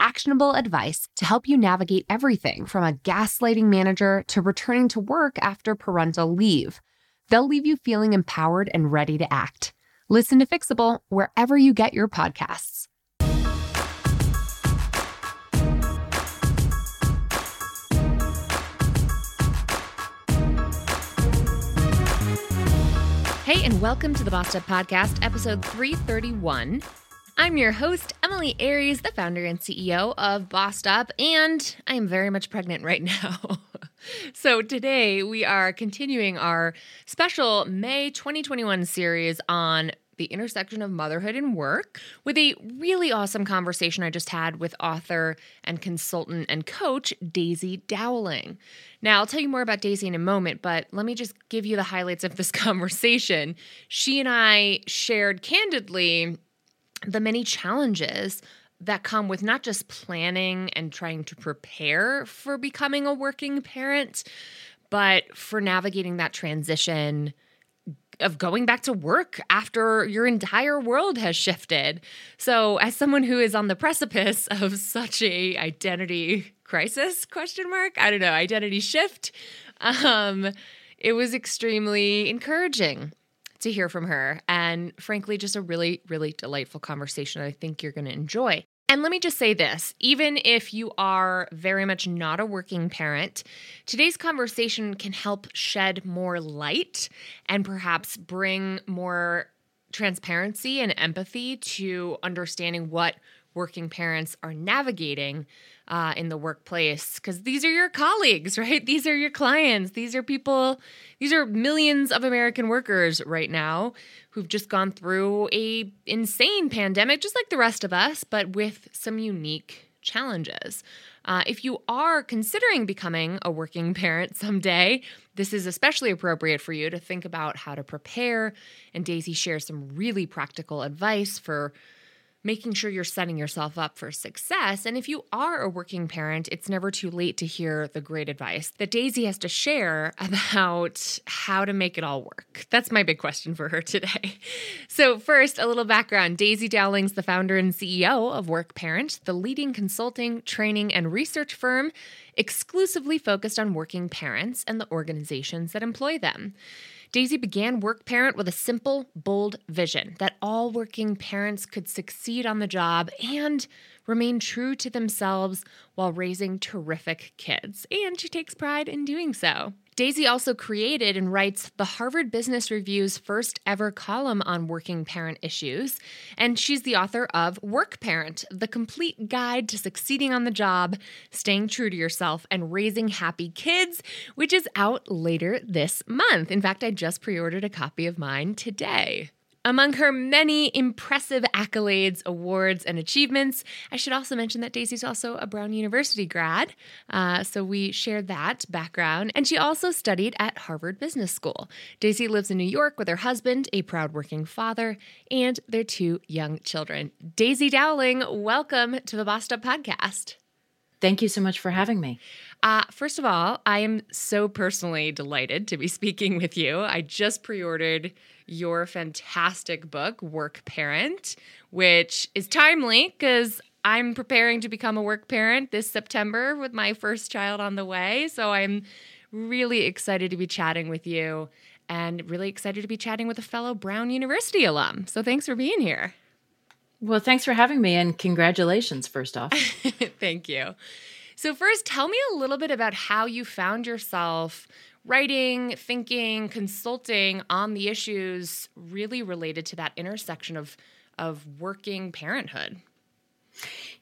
actionable advice to help you navigate everything from a gaslighting manager to returning to work after parental leave. They'll leave you feeling empowered and ready to act. Listen to Fixable wherever you get your podcasts. Hey, and welcome to the Bossed Up Podcast, episode 331. I'm your host, Emilie Aries, the founder and CEO of Bossed Up, and I am very much pregnant right now. so today we are continuing our special May 2021 series on the intersection of motherhood and work with a really awesome conversation I just had with author and consultant and coach Daisy Dowling. Now, I'll tell you more about Daisy in a moment, but let me just give you the highlights of this conversation. She and I shared candidly the many challenges that come with not just planning and trying to prepare for becoming a working parent, but for navigating that transition of going back to work after your entire world has shifted. So, as someone who is on the precipice of such a identity crisis question mark, I don't know, identity shift, um it was extremely encouraging to hear from her. And frankly, just a really, really delightful conversation I think you're going to enjoy. And let me just say this even if you are very much not a working parent, today's conversation can help shed more light and perhaps bring more transparency and empathy to understanding what working parents are navigating uh, in the workplace because these are your colleagues, right? These are your clients. These are people, these are millions of American workers right now who've just gone through a insane pandemic, just like the rest of us, but with some unique challenges. Uh, if you are considering becoming a working parent someday, this is especially appropriate for you to think about how to prepare. And Daisy shares some really practical advice for making sure you're setting yourself up for success. And if you are a working parent, it's never too late to hear the great advice that Daisy has to share about how to make it all work. That's my big question for her today. So, first, a little background Daisy Dowling's the founder and CEO of Work Parent, the leading consulting, training, and research firm exclusively focused on working parents and the organizations that employ them. Daisy began Work Parent with a simple, bold vision that all working parents could succeed on the job and remain true to themselves while raising terrific kids. And she takes pride in doing so. Daisy also created and writes the Harvard Business Review's first ever column on working parent issues. And she's the author of Work Parent, the complete guide to succeeding on the job, staying true to yourself, and raising happy kids, which is out later this month. In fact, I just pre ordered a copy of mine today. Among her many impressive accolades, awards, and achievements, I should also mention that Daisy's also a Brown University grad. Uh, so we share that background. And she also studied at Harvard Business School. Daisy lives in New York with her husband, a proud working father, and their two young children. Daisy Dowling, welcome to the Up Podcast. Thank you so much for having me. Uh, first of all, I am so personally delighted to be speaking with you. I just pre ordered your fantastic book, Work Parent, which is timely because I'm preparing to become a work parent this September with my first child on the way. So I'm really excited to be chatting with you and really excited to be chatting with a fellow Brown University alum. So thanks for being here. Well, thanks for having me and congratulations, first off. Thank you. So, first, tell me a little bit about how you found yourself writing, thinking, consulting on the issues really related to that intersection of of working parenthood?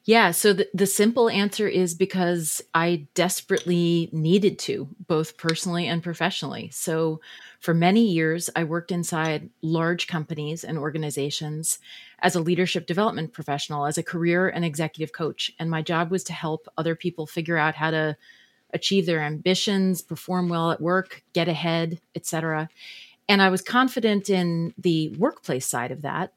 Yeah, so the, the simple answer is because I desperately needed to, both personally and professionally. So, for many years, I worked inside large companies and organizations as a leadership development professional, as a career and executive coach. And my job was to help other people figure out how to achieve their ambitions, perform well at work, get ahead, etc. And I was confident in the workplace side of that.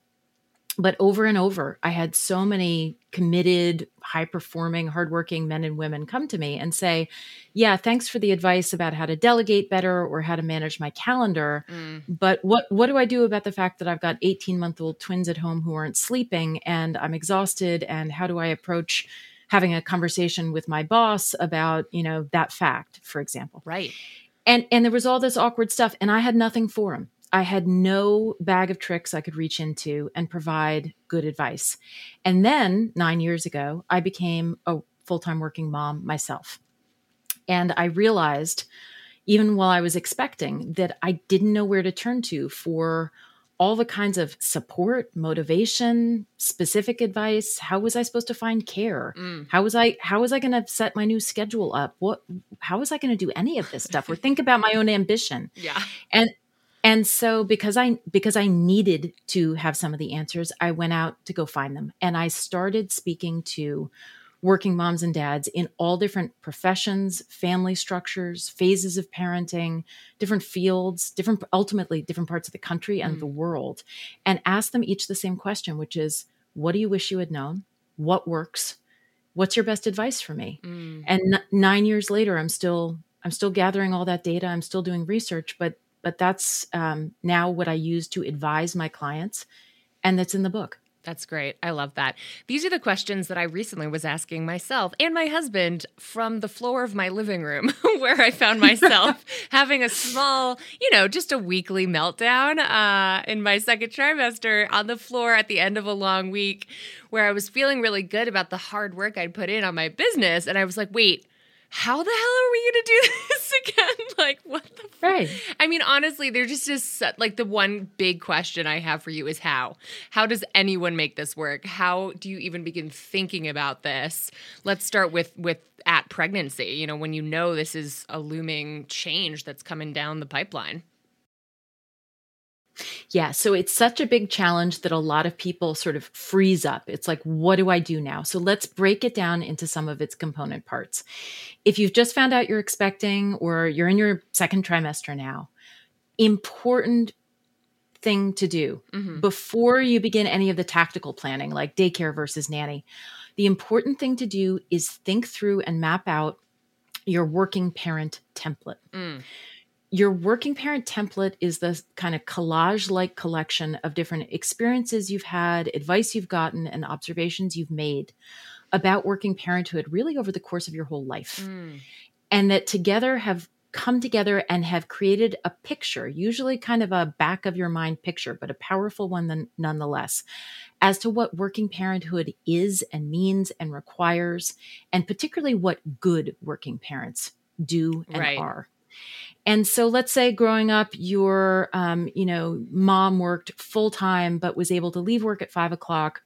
But over and over, I had so many committed, high performing, hardworking men and women come to me and say, Yeah, thanks for the advice about how to delegate better or how to manage my calendar. Mm. But what, what do I do about the fact that I've got 18 month old twins at home who aren't sleeping and I'm exhausted? And how do I approach having a conversation with my boss about, you know, that fact, for example? Right. And, and there was all this awkward stuff, and I had nothing for him. I had no bag of tricks I could reach into and provide good advice. And then nine years ago, I became a full time working mom myself. And I realized, even while I was expecting, that I didn't know where to turn to for all the kinds of support, motivation, specific advice. How was I supposed to find care? Mm. How was I how was I going to set my new schedule up? What how was I going to do any of this stuff or think about my own ambition? Yeah. And and so because i because i needed to have some of the answers i went out to go find them and i started speaking to working moms and dads in all different professions family structures phases of parenting different fields different ultimately different parts of the country and mm. the world and asked them each the same question which is what do you wish you had known what works what's your best advice for me mm. and n- 9 years later i'm still i'm still gathering all that data i'm still doing research but but that's um, now what I use to advise my clients, and that's in the book. That's great. I love that. These are the questions that I recently was asking myself and my husband from the floor of my living room, where I found myself having a small, you know, just a weekly meltdown uh, in my second trimester on the floor at the end of a long week, where I was feeling really good about the hard work I'd put in on my business. And I was like, wait, how the hell are we going to do this again? like, what the f-? Right. I mean, honestly, there's just, just like the one big question I have for you is how? How does anyone make this work? How do you even begin thinking about this? Let's start with with at pregnancy, you know, when you know this is a looming change that's coming down the pipeline. Yeah. So it's such a big challenge that a lot of people sort of freeze up. It's like, what do I do now? So let's break it down into some of its component parts. If you've just found out you're expecting or you're in your second trimester now, important thing to do mm-hmm. before you begin any of the tactical planning, like daycare versus nanny. The important thing to do is think through and map out your working parent template. Mm your working parent template is the kind of collage like collection of different experiences you've had, advice you've gotten, and observations you've made about working parenthood really over the course of your whole life. Mm. And that together have come together and have created a picture, usually kind of a back of your mind picture, but a powerful one nonetheless, as to what working parenthood is and means and requires, and particularly what good working parents do and right. are. And so let's say growing up, your, um, you know, mom worked full time, but was able to leave work at five o'clock,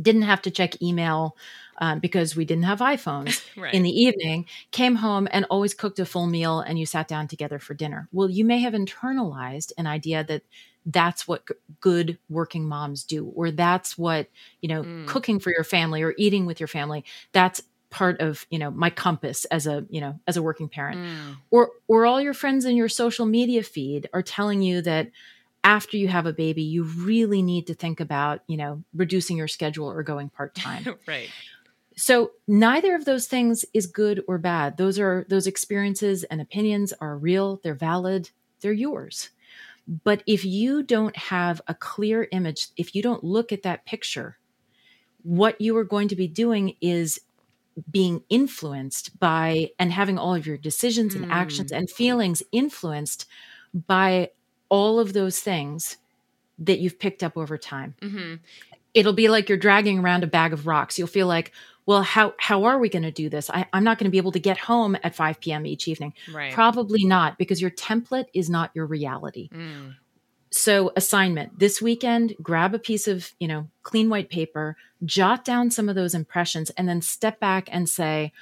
didn't have to check email um, because we didn't have iPhones right. in the evening, came home and always cooked a full meal and you sat down together for dinner. Well, you may have internalized an idea that that's what good working moms do or that's what you know mm. cooking for your family or eating with your family that's part of you know my compass as a you know as a working parent. Mm. or or all your friends in your social media feed are telling you that after you have a baby you really need to think about you know reducing your schedule or going part-time. Right. So neither of those things is good or bad. Those are those experiences and opinions are real they're valid they're yours. But if you don't have a clear image if you don't look at that picture what you are going to be doing is being influenced by and having all of your decisions and mm. actions and feelings influenced by all of those things that you've picked up over time. Mm-hmm. It'll be like you're dragging around a bag of rocks. You'll feel like, well, how how are we going to do this? I, am not going to be able to get home at 5 p.m. each evening. Right. Probably not, because your template is not your reality. Mm so assignment. This weekend grab a piece of you know clean white paper jot down some of those impressions and then step back and say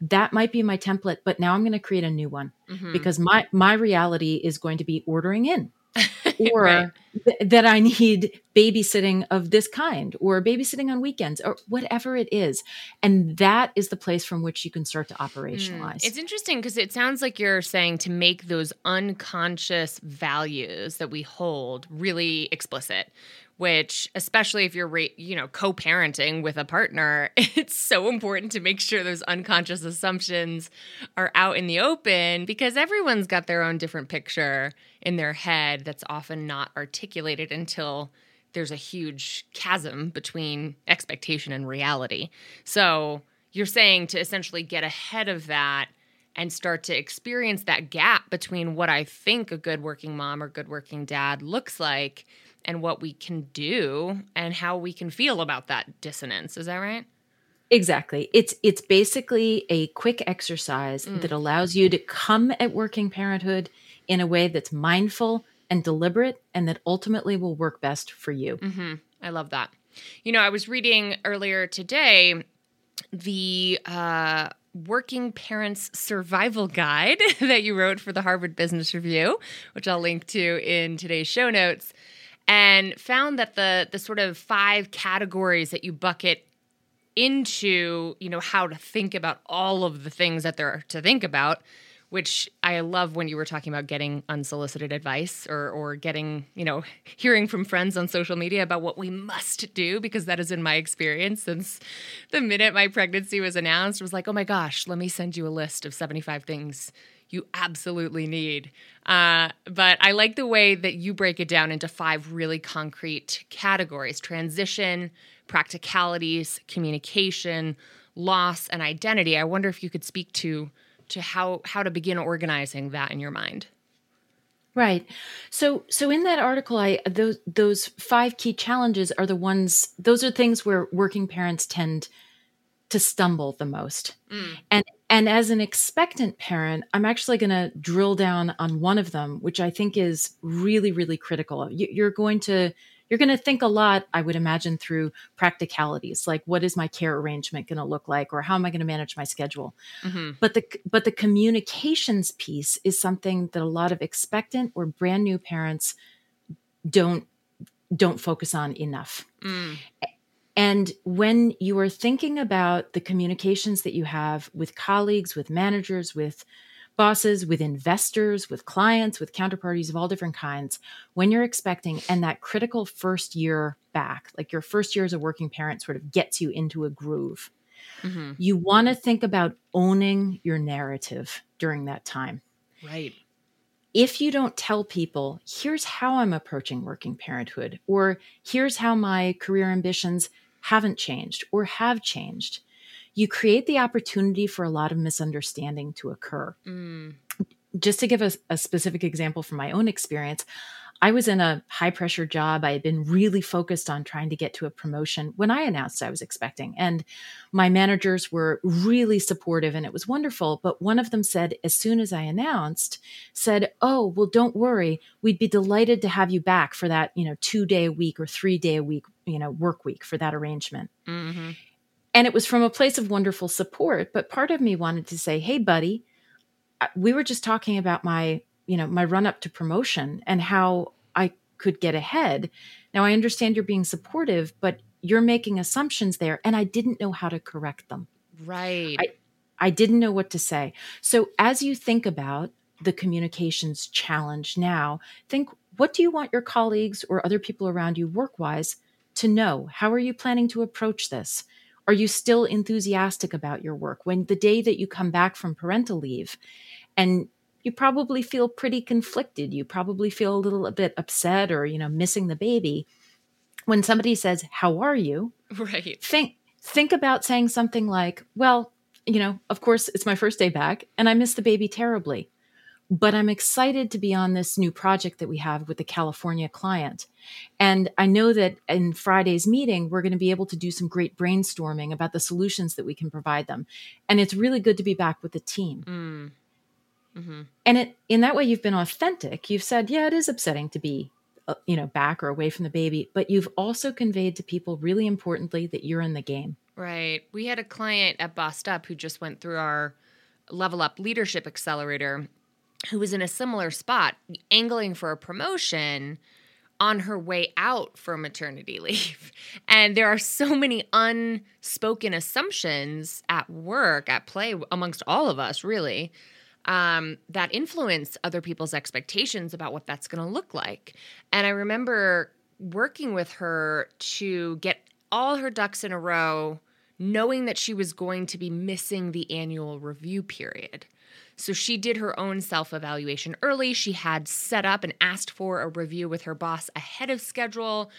that might be my template but now i'm going to create a new one. Mm-hmm. because my my reality is going to be ordering in or right. th- that I need babysitting of this kind or babysitting on weekends or whatever it is. And that is the place from which you can start to operationalize. Mm. It's interesting because it sounds like you're saying to make those unconscious values that we hold really explicit which especially if you're you know co-parenting with a partner it's so important to make sure those unconscious assumptions are out in the open because everyone's got their own different picture in their head that's often not articulated until there's a huge chasm between expectation and reality so you're saying to essentially get ahead of that and start to experience that gap between what I think a good working mom or good working dad looks like and what we can do and how we can feel about that dissonance. Is that right? Exactly. It's it's basically a quick exercise mm. that allows you to come at working parenthood in a way that's mindful and deliberate and that ultimately will work best for you. Mm-hmm. I love that. You know, I was reading earlier today the uh, Working Parents Survival Guide that you wrote for the Harvard Business Review, which I'll link to in today's show notes and found that the the sort of five categories that you bucket into you know how to think about all of the things that there are to think about which I love when you were talking about getting unsolicited advice or or getting, you know, hearing from friends on social media about what we must do because that is in my experience since the minute my pregnancy was announced was like, "Oh my gosh, let me send you a list of 75 things you absolutely need. Uh, but I like the way that you break it down into five really concrete categories transition, practicalities, communication, loss, and identity. I wonder if you could speak to to how how to begin organizing that in your mind. Right. So so in that article I those those five key challenges are the ones those are things where working parents tend to stumble the most. Mm. And and as an expectant parent, I'm actually going to drill down on one of them, which I think is really, really critical. You're going to you're going to think a lot, I would imagine, through practicalities, like what is my care arrangement going to look like, or how am I going to manage my schedule. Mm-hmm. But the but the communications piece is something that a lot of expectant or brand new parents don't don't focus on enough. Mm. And when you are thinking about the communications that you have with colleagues, with managers, with bosses, with investors, with clients, with counterparties of all different kinds, when you're expecting, and that critical first year back, like your first year as a working parent sort of gets you into a groove, mm-hmm. you want to think about owning your narrative during that time. Right. If you don't tell people, here's how I'm approaching working parenthood, or here's how my career ambitions haven't changed or have changed, you create the opportunity for a lot of misunderstanding to occur. Mm. Just to give a, a specific example from my own experience, I was in a high pressure job. I had been really focused on trying to get to a promotion when I announced I was expecting. And my managers were really supportive and it was wonderful. But one of them said, as soon as I announced, said, Oh, well, don't worry. We'd be delighted to have you back for that, you know, two day a week or three day a week, you know, work week for that arrangement. Mm-hmm. And it was from a place of wonderful support. But part of me wanted to say, Hey, buddy, we were just talking about my you know my run up to promotion and how i could get ahead. Now i understand you're being supportive but you're making assumptions there and i didn't know how to correct them. Right. I, I didn't know what to say. So as you think about the communications challenge now think what do you want your colleagues or other people around you work wise to know? How are you planning to approach this are you still enthusiastic about your work when the day that you come back from parental leave and you probably feel pretty conflicted. You probably feel a little a bit upset or, you know, missing the baby. When somebody says, "How are you?" Right. Think think about saying something like, "Well, you know, of course it's my first day back and I miss the baby terribly." But I'm excited to be on this new project that we have with the California client. And I know that in Friday's meeting, we're going to be able to do some great brainstorming about the solutions that we can provide them. And it's really good to be back with the team. Mm. Mm-hmm. And it, in that way, you've been authentic. You've said, yeah, it is upsetting to be, uh, you know, back or away from the baby, but you've also conveyed to people really importantly that you're in the game. Right. We had a client at Bossed Up who just went through our Level Up Leadership Accelerator who was in a similar spot, angling for a promotion on her way out for maternity leave. And there are so many unspoken assumptions at work, at play amongst all of us, really, um, that influence other people's expectations about what that's going to look like. And I remember working with her to get all her ducks in a row, knowing that she was going to be missing the annual review period. So she did her own self evaluation early. She had set up and asked for a review with her boss ahead of schedule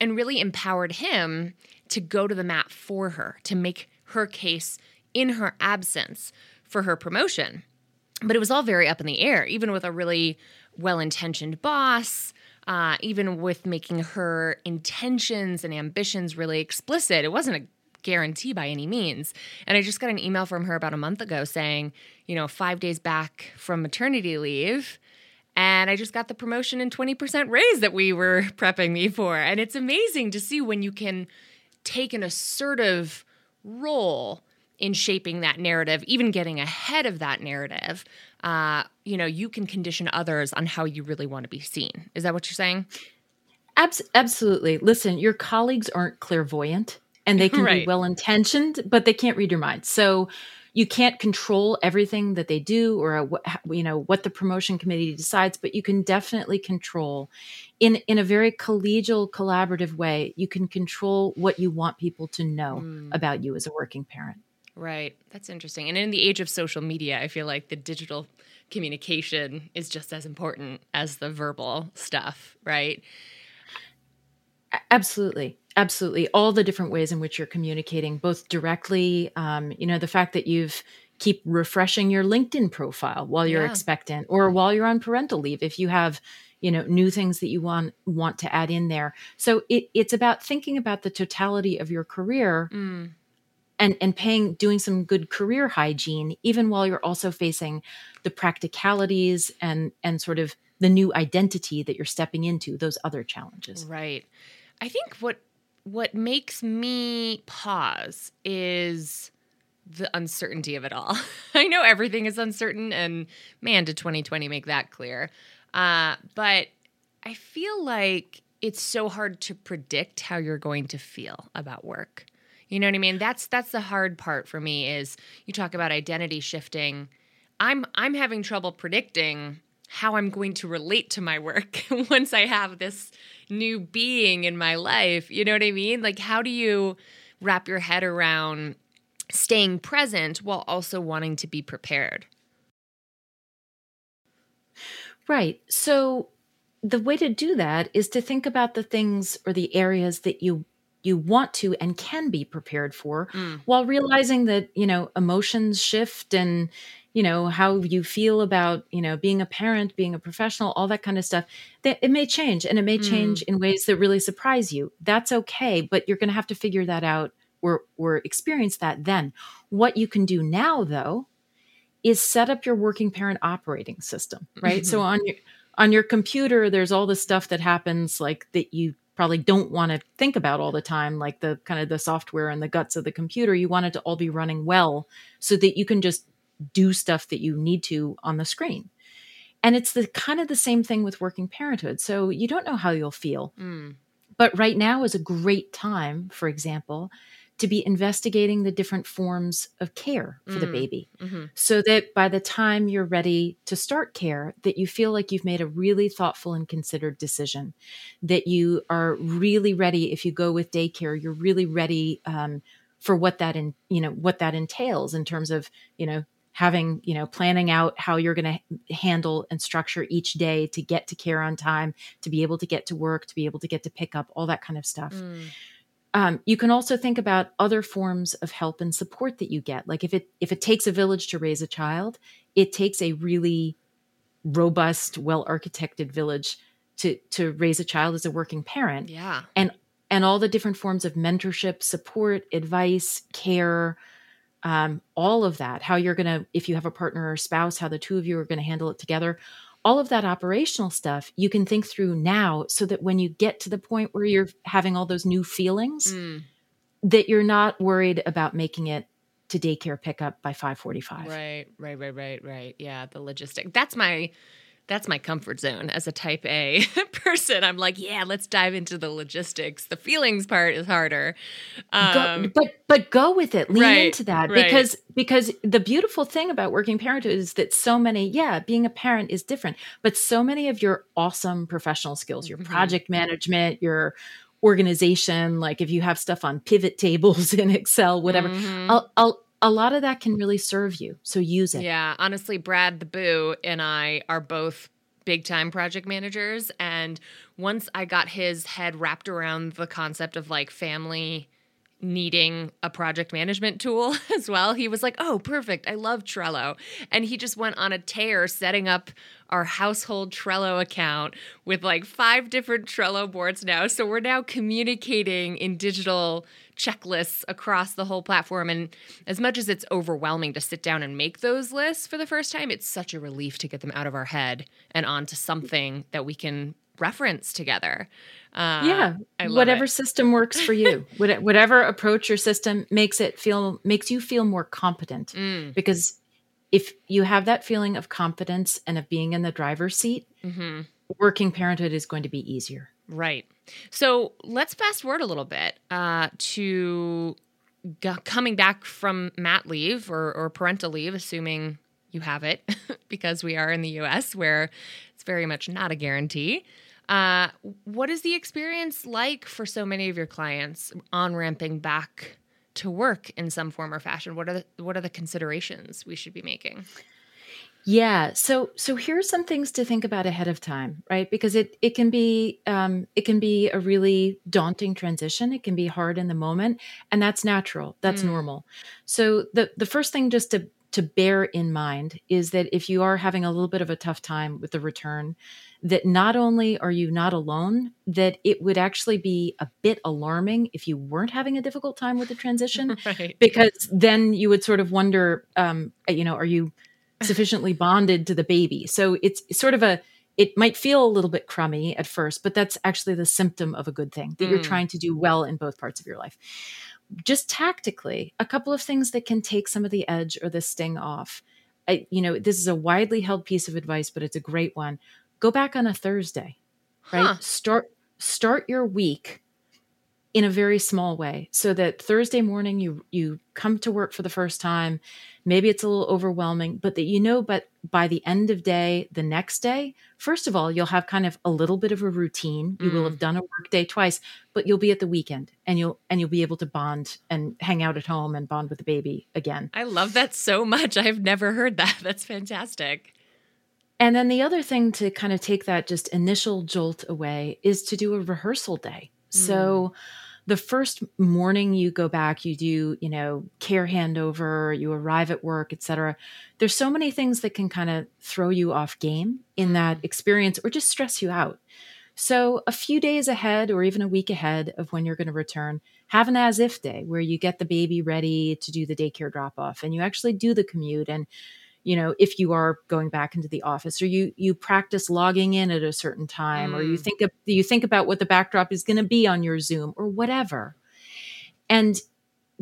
and really empowered him to go to the mat for her, to make her case in her absence for her promotion. But it was all very up in the air, even with a really well intentioned boss. Uh, even with making her intentions and ambitions really explicit, it wasn't a guarantee by any means. And I just got an email from her about a month ago saying, you know, five days back from maternity leave. And I just got the promotion and 20% raise that we were prepping me for. And it's amazing to see when you can take an assertive role in shaping that narrative, even getting ahead of that narrative. Uh, you know, you can condition others on how you really want to be seen. Is that what you're saying? Abs- absolutely. Listen, your colleagues aren't clairvoyant and they can right. be well intentioned, but they can't read your mind. So you can't control everything that they do or what you know what the promotion committee decides, but you can definitely control in in a very collegial, collaborative way. You can control what you want people to know mm. about you as a working parent. Right. That's interesting. And in the age of social media, I feel like the digital communication is just as important as the verbal stuff, right? Absolutely. Absolutely. All the different ways in which you're communicating, both directly, um, you know, the fact that you've keep refreshing your LinkedIn profile while you're yeah. expectant or while you're on parental leave if you have you know new things that you want want to add in there so it, it's about thinking about the totality of your career mm. and and paying doing some good career hygiene even while you're also facing the practicalities and and sort of the new identity that you're stepping into those other challenges right i think what what makes me pause is the uncertainty of it all. I know everything is uncertain, and man, did 2020 make that clear. Uh, but I feel like it's so hard to predict how you're going to feel about work. You know what I mean? That's that's the hard part for me. Is you talk about identity shifting. I'm I'm having trouble predicting how I'm going to relate to my work once I have this new being in my life. You know what I mean? Like, how do you wrap your head around staying present while also wanting to be prepared? Right. So, the way to do that is to think about the things or the areas that you you want to and can be prepared for mm. while realizing that you know emotions shift and you know how you feel about you know being a parent being a professional all that kind of stuff that it may change and it may change mm. in ways that really surprise you that's okay but you're going to have to figure that out or or experience that then what you can do now though is set up your working parent operating system right mm-hmm. so on your on your computer there's all the stuff that happens like that you probably don't want to think about all the time like the kind of the software and the guts of the computer you want it to all be running well so that you can just do stuff that you need to on the screen. And it's the kind of the same thing with working parenthood. So you don't know how you'll feel. Mm. But right now is a great time, for example, to be investigating the different forms of care for mm. the baby mm-hmm. so that by the time you're ready to start care that you feel like you've made a really thoughtful and considered decision that you are really ready if you go with daycare you're really ready um, for what that in you know what that entails in terms of you know having you know planning out how you're going to handle and structure each day to get to care on time to be able to get to work to be able to get to pick up all that kind of stuff. Mm. um, you can also think about other forms of help and support that you get. Like if it if it takes a village to raise a child it takes a really robust well architected village to to raise a child as a working parent. Yeah. And and all the different forms of mentorship support advice care um, all of that, how you're going to, if you have a partner or spouse, how the two of you are going to handle it together, all of that operational stuff you can think through now so that when you get to the point where you're having all those new feelings, mm. that you're not worried about making it to daycare pickup by 545. Right, right, right, right, right. Yeah, the logistic. That's my That's my comfort zone as a type A person. I'm like, yeah, let's dive into the logistics. The feelings part is harder. Um, go, but but go with it. Lean right, into that right. because because the beautiful thing about working parenthood is that so many, yeah, being a parent is different, but so many of your awesome professional skills, your Mhm. project management, your organization, like if you have stuff on pivot tables in Excel, whatever, Mhm. a, a, a lot of that can really serve you. So use it. Yeah, honestly, Brad the Boo and I are both big time project managers. And once I got his head wrapped around the concept of like family needing a project management tool as well, he was like, oh, perfect. I love Trello. And he just went on a tear setting up our household Trello account with like five different Trello boards now. So we're now communicating in digital checklists across the whole platform. And as much as it's overwhelming to sit down and make those lists for the first time, it's such a relief to get them out of our head and onto something that we can reference together. Uh, yeah I love whatever it. system works for you whatever approach or system makes it feel makes you feel more competent Mm, because if you have that feeling of confidence and of being in the driver's seat hmm working parenthood is going to be easier Right. So let's fast forward a little bit uh, to g- coming back from mat leave or, or parental leave, assuming you have it, because we are in the US where it's very much not a guarantee. Uh, what is the experience like for so many of your clients on ramping back to work in some form or fashion? What are the, what are the considerations we should be making? Yeah so so here's some things to think about ahead of time right because it it can be um it can be a really daunting transition it can be hard in the moment and that's natural that's Mm. normal so the the first thing just to to bear in mind is that if you are having a little bit of a tough time with the return that not only are you not alone that it would actually be a bit alarming if you weren't having a difficult time with the transition right. because then you would sort of wonder um you know are you sufficiently bonded to the baby. So it's sort of a it might feel a little bit crummy at first but that's actually the symptom of a good thing that you're Mm. trying to do well in both parts of your life. Just tactically a couple of things that can take some of the edge or the sting off. I, you know this is a widely held piece of advice but it's a great one. Go back on a thursday right? Huh. start start your week in a very small way so that thursday morning you you come to work for the first time maybe it's a little overwhelming but that you know but by the end of day the next day first of all you'll have kind of a little bit of a routine you will Mm. have done a work day twice but you'll be at the weekend and you'll and you'll be able to bond and hang out at home and bond with the baby again I love that so much. I've never heard that. That's fantastic. And then the other thing to kind of take that just initial jolt away is to do a rehearsal day. Mm. So the first morning you go back, you do, you know, care handover, you arrive at work, etc. There's so many things that can kind of throw you off game in mm. that experience or just stress you out. So a few days ahead or even a week ahead of when you're going to return, have an as if day where you get the baby ready to do the daycare drop off and you actually do the commute and you know if you are going back into the office or you you practice logging in at a certain time or you Mm. think of you think about what the backdrop is going to be on your zoom or whatever and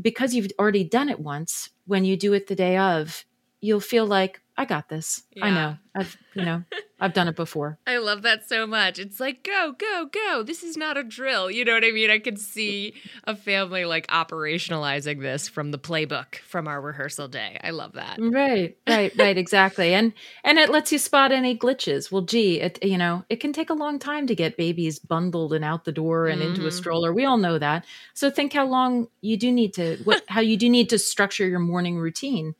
because you've already done it once when you do it the day of you'll feel like i got this i know i've you know i've done it before I love that so much. It's like, go, go, go. This is not a drill. You know what I mean? I could see a family like operationalizing this from the playbook from our rehearsal day. I love that. right right right exactly and and it lets you spot any glitches well gee it you know it can take a long time to get babies bundled and out the door and into a Mhm. stroller we all know that so think how long you do need to what how you do need to structure your morning routine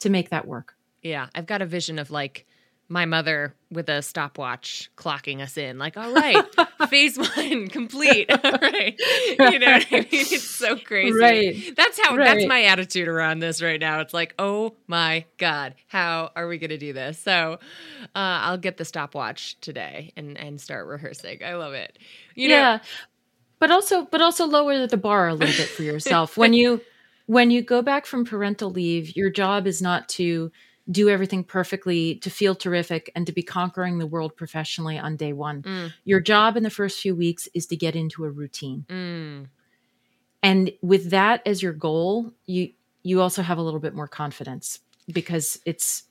to make that work Yeah, I've got a vision of like my mother with a stopwatch clocking us in, like, all right, phase one complete. All right. You know what I mean? It's so crazy. Right. That's how that's my attitude around this right now. It's like, oh my God, how are we gonna do this? So uh, I'll get the stopwatch today and and start rehearsing. I love it. You know, yeah but also but also lower the bar a little bit for yourself when you when you go back from parental leave your job is not to do everything perfectly to feel terrific and to be conquering the world professionally on day one Mm. your job in the first few weeks is to get into a routine Mm, and with that as your goal you you also have a little bit more confidence because it's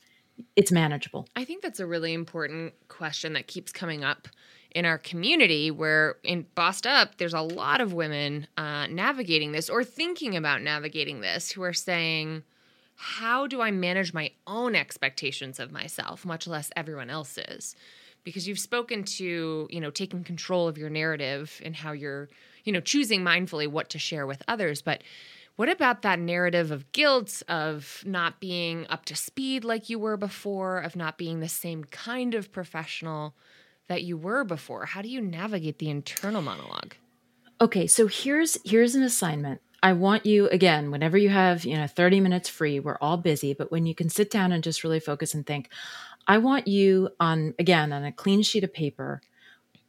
it's manageable. I think that's a really important question that keeps coming up in our community where in Bossed Up, there's a lot of women uh, navigating this or thinking about navigating this who are saying, how do I manage my own expectations of myself, much less everyone else's? Because you've spoken to, you know, taking control of your narrative and how you're, you know, choosing mindfully what to share with others. But what about that narrative of guilt, of not being up to speed like you were before, of not being the same kind of professional that you were before? How do you navigate the internal monologue? Okay, so here's here's an assignment. I want you again, whenever you have, you know, 30 minutes free, we're all busy, but when you can sit down and just really focus and think, I want you on again on a clean sheet of paper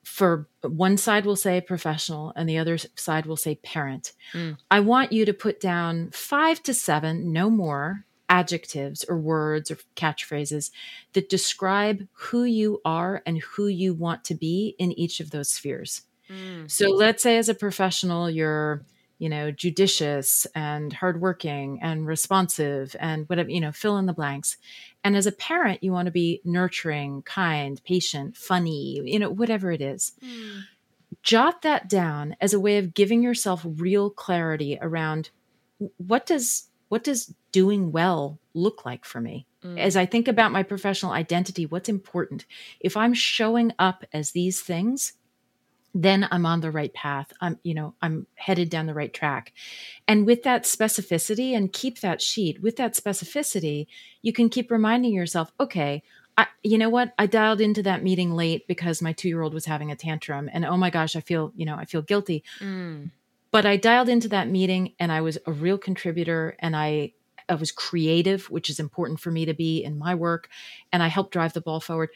for one side will say professional and the other side will say parent. Mm. I want you to put down 5 to 7, no more adjectives or words or catchphrases that describe who you are and who you want to be in each of those spheres. Mm. So let's say as a professional, you're, you know, judicious and hardworking and responsive and whatever, you know, fill in the blanks. And as a parent, you want to be nurturing, kind, patient, funny, you know, whatever it is. Mm. Jot that down as a way of giving yourself real clarity around what does what does doing well look like for me? Mm. As I think about my professional identity, what's important? If I'm showing up as these things, then I'm on the right path. I'm, you know, I'm headed down the right track. And with that specificity and keep that sheet with that specificity, you can keep reminding yourself, okay, I, you know what? I dialed into that meeting late because my two year old was having a tantrum. And oh my gosh, I feel, you know, I feel guilty. Mm. But I dialed into that meeting and I was a real contributor and I I was creative, which is important for me to be in my work, and I helped drive the ball forward.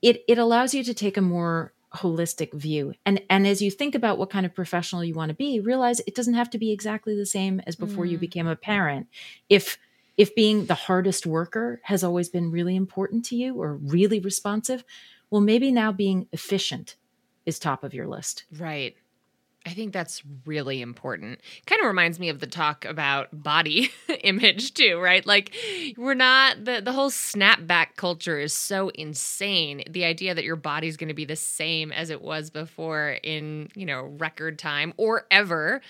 It it allows you to take a more holistic view. And and as you think about what kind of professional you want to be, realize it doesn't have to be exactly the same as before mm. you became a parent. If if being the hardest worker has always been really important to you or really responsive, well maybe now being efficient is top of your list. Right. I think that's really important. Kind of reminds me of the talk about body image too, right? Like we're not the the whole snapback culture is so insane. The idea that your body's going to be the same as it was before in, you know, record time or ever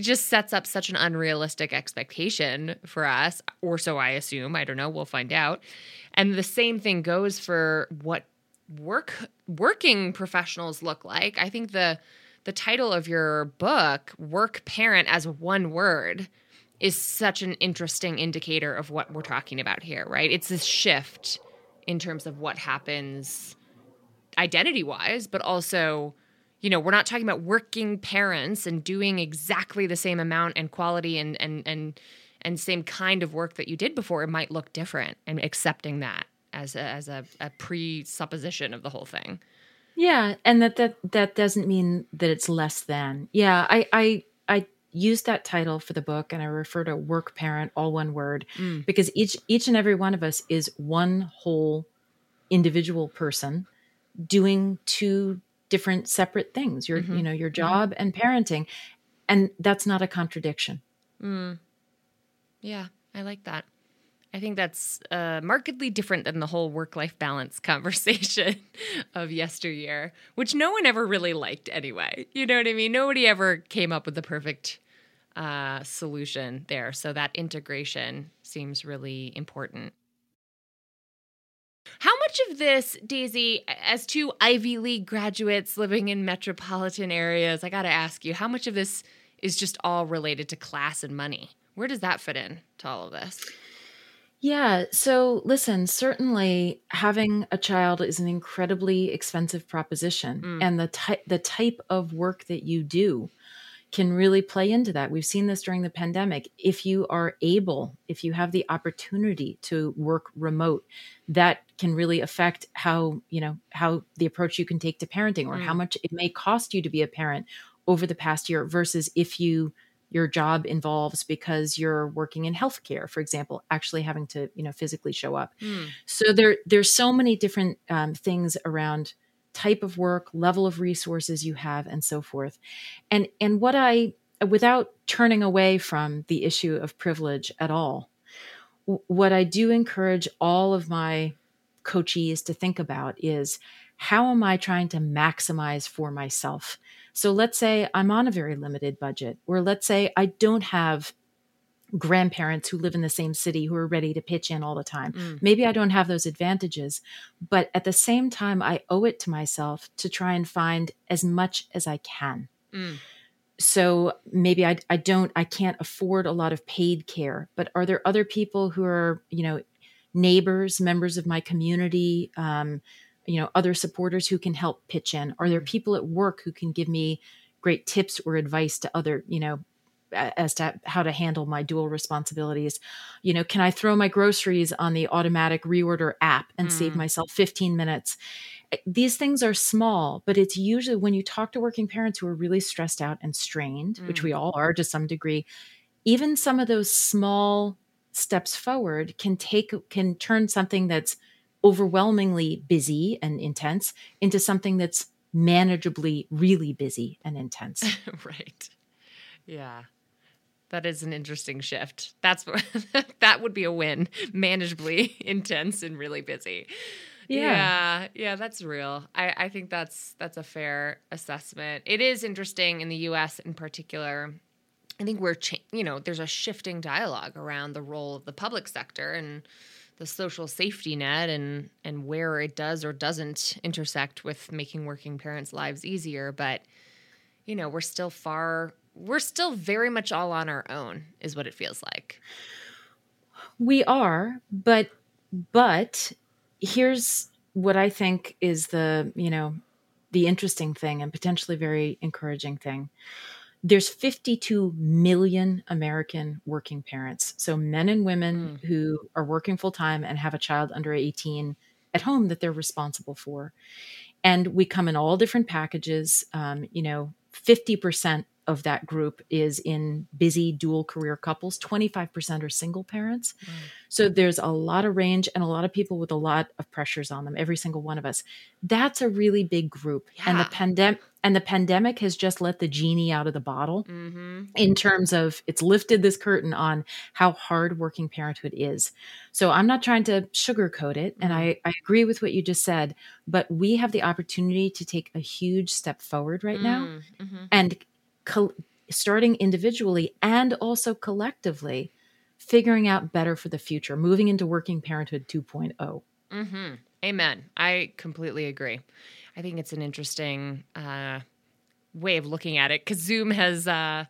just sets up such an unrealistic expectation for us or so I assume. I don't know, we'll find out. And the same thing goes for what work working professionals look like. I think the the title of your book, Work Parent as one word, is such an interesting indicator of what we're talking about here, right? It's this shift in terms of what happens identity wise, but also, you know, we're not talking about working parents and doing exactly the same amount and quality and and and and same kind of work that you did before. It might look different and accepting that as a, as a, a presupposition of the whole thing. Yeah, and that that that doesn't mean that it's less than. Yeah, I I I use that title for the book and I refer to work parent all one word mm. because each each and every one of us is one whole individual person doing two different separate things. Your mm-hmm. you know, your mm-hmm. job mm-hmm. and parenting and that's not a contradiction. Mm. Yeah, I like that. I think that's uh, markedly different than the whole work life balance conversation of yesteryear, which no one ever really liked anyway. You know what I mean? Nobody ever came up with the perfect uh, solution there. So that integration seems really important. How much of this, Daisy, as two Ivy League graduates living in metropolitan areas, I got to ask you, how much of this is just all related to class and money? Where does that fit in to all of this? Yeah. So listen, certainly having a child is an incredibly expensive proposition. Mm. And the type the type of work that you do can really play into that. We've seen this during the pandemic. If you are able, if you have the opportunity to work remote, that can really affect how, you know, how the approach you can take to parenting or mm. how much it may cost you to be a parent over the past year versus if you your job involves because you're working in healthcare, for example, actually having to you know physically show up. Mm. So there there's so many different um, things around type of work, level of resources you have, and so forth. And and what I without turning away from the issue of privilege at all, what I do encourage all of my coachees to think about is how am I trying to maximize for myself? So let's say I'm on a very limited budget, or let's say I don't have grandparents who live in the same city who are ready to pitch in all the time. Mm. Maybe I don't have those advantages, but at the same time, I owe it to myself to try and find as much as I can. Mm. So maybe I, I don't, I can't afford a lot of paid care, but are there other people who are, you know, neighbors, members of my community, um, you know, other supporters who can help pitch in? Are there mm. people at work who can give me great tips or advice to other, you know, as to how to handle my dual responsibilities. You know, can I throw my groceries on the automatic reorder app and mm. save myself 15 minutes? Eh, these things are small, but it's usually when you talk to working parents who are really stressed out and strained, mm. which we mm. all are to some degree, even some of those small steps forward can take can turn something that's overwhelmingly busy and intense into something that's manageably really busy and intense. right. Yeah. That is an interesting shift. That's that would be a win. Manageably intense and really busy. Yeah. yeah. yeah, that's real. I, I think that's that's a fair assessment. It is interesting in the U.S. in particular. I think we're cha- you know there's a shifting dialogue around the role of the public sector and the social safety net and and where it does or doesn't intersect with making working parents' lives easier. But you know we're still far we're still very much all on our own is what it feels like we are but but here's what i think is the you know the interesting thing and potentially very encouraging thing there's 52 million american working parents. So men and women mm. who are working full time and have a child under 18 at home that they're responsible for. And we come in all different packages. Um, you know 50% of that group is in busy dual career couples. 25% are single parents. Mm. so there's a lot of range and a lot of people with a lot of pressures on them every single one of us. That's a really big group. Yeah. and the pandemic and the pandemic has just let the genie out of the bottle mm-hmm. in terms of it's lifted this curtain on how hard working parenthood is so i'm not trying to sugarcoat it mm-hmm. and I, I agree with what you just said but we have the opportunity to take a huge step forward right now mm-hmm. and co- starting individually and also collectively figuring out better for the future, moving into working parenthood 2.0. Mm-hmm. Amen. I completely agree. I think it's an interesting uh, way of looking at it because Zoom has uh,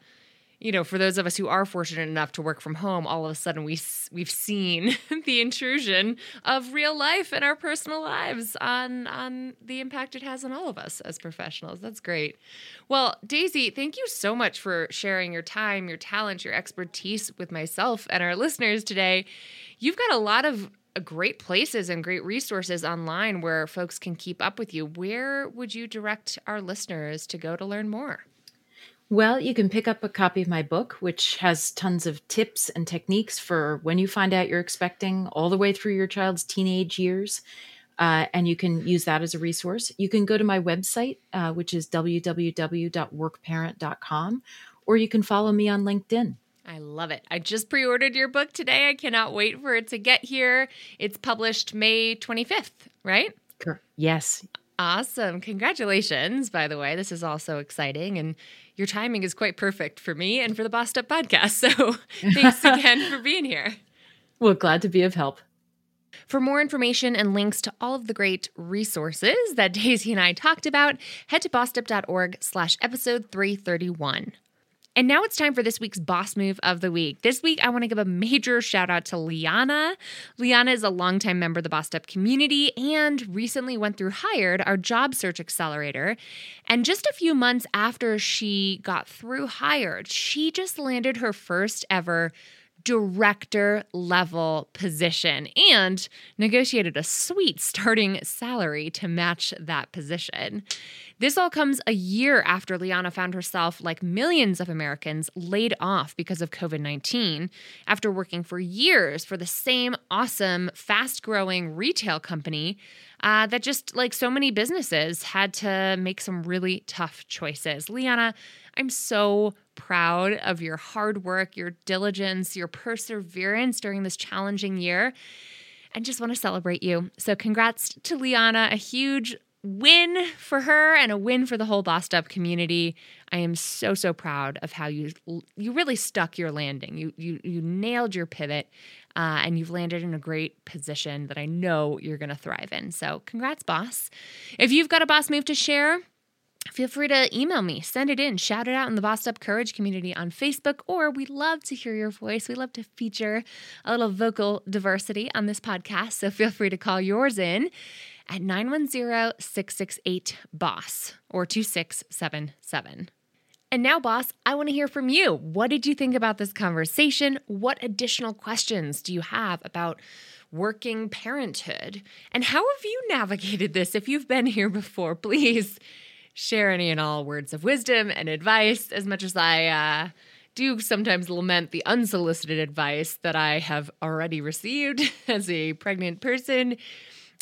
you know, for those of us who are fortunate enough to work from home, all of a sudden we we've seen the intrusion of real life in our personal lives on on the impact it has on all of us as professionals. That's great. Well, Daisy, thank you so much for sharing your time, your talent, your expertise with myself and our listeners today. You've got a lot of great places and great resources online where folks can keep up with you. Where would you direct our listeners to go to learn more? Well, you can pick up a copy of my book, which has tons of tips and techniques for when you find out you're expecting, all the way through your child's teenage years. Uh, and you can use that as a resource. You can go to my website, uh, which is www.workparent.com, or you can follow me on LinkedIn. I love it. I just pre ordered your book today. I cannot wait for it to get here. It's published May 25th, right? Yes. Awesome. Congratulations, by the way. This is also exciting. And your timing is quite perfect for me and for the Bossed Up podcast. So thanks again for being here. Well, glad to be of help. For more information and links to all of the great resources that Daisy and I talked about, head to bossedup.org slash episode 331. And now it's time for this week's boss move of the week. This week, I want to give a major shout out to Liana. Liana is a longtime member of the Bossed Up community and recently went through Hired, our job search accelerator. And just a few months after she got through Hired, she just landed her first ever director level position and negotiated a sweet starting salary to match that position. This all comes a year after Liana found herself, like millions of Americans, laid off because of COVID 19 after working for years for the same awesome, fast growing retail company uh, that just like so many businesses had to make some really tough choices. Liana, I'm so proud of your hard work, your diligence, your perseverance during this challenging year, and just want to celebrate you. So, congrats to Liana, a huge win for her and a win for the whole Bossed Up community. I am so so proud of how you you really stuck your landing. You you you nailed your pivot, uh, and you've landed in a great position that I know you're going to thrive in. So, congrats, boss! If you've got a boss move to share. Feel free to email me, send it in, shout it out in the Bossed Up Courage community on Facebook, or we love to hear your voice. We love to feature a little vocal diversity on this podcast. So feel free to call yours in at 910 668 BOSS or 2677. And now, boss, I want to hear from you. What did you think about this conversation? What additional questions do you have about working parenthood? And how have you navigated this? If you've been here before, please share any and all words of wisdom and advice as much as I. Uh, do sometimes lament the unsolicited advice that I have already received as a pregnant person.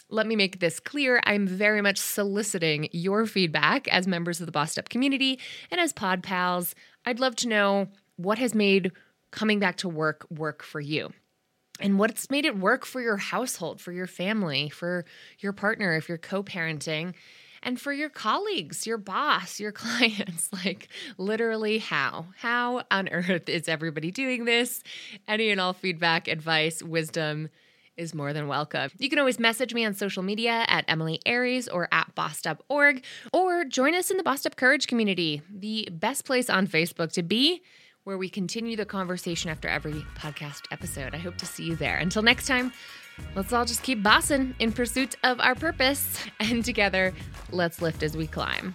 Let me make this clear. I'm very much soliciting your feedback as members of the Bossed Up community and as pod pals. I'd love to know what has made coming back to work work for you and what's made it work for your household, for your family, for your partner if you're co parenting, and for your colleagues, your boss, your clients. Like, literally, how? How on earth is everybody doing this? Any and all feedback, advice, wisdom is more than welcome. You can always message me on social media at Emilie Aries or at bossedup.org, or join us in the Bossed Up Courage community, the best place on Facebook to be, where we continue the conversation after every podcast episode. I hope to see you there. Until next time, let's all just keep bossing in pursuit of our purpose, and together, let's lift as we climb.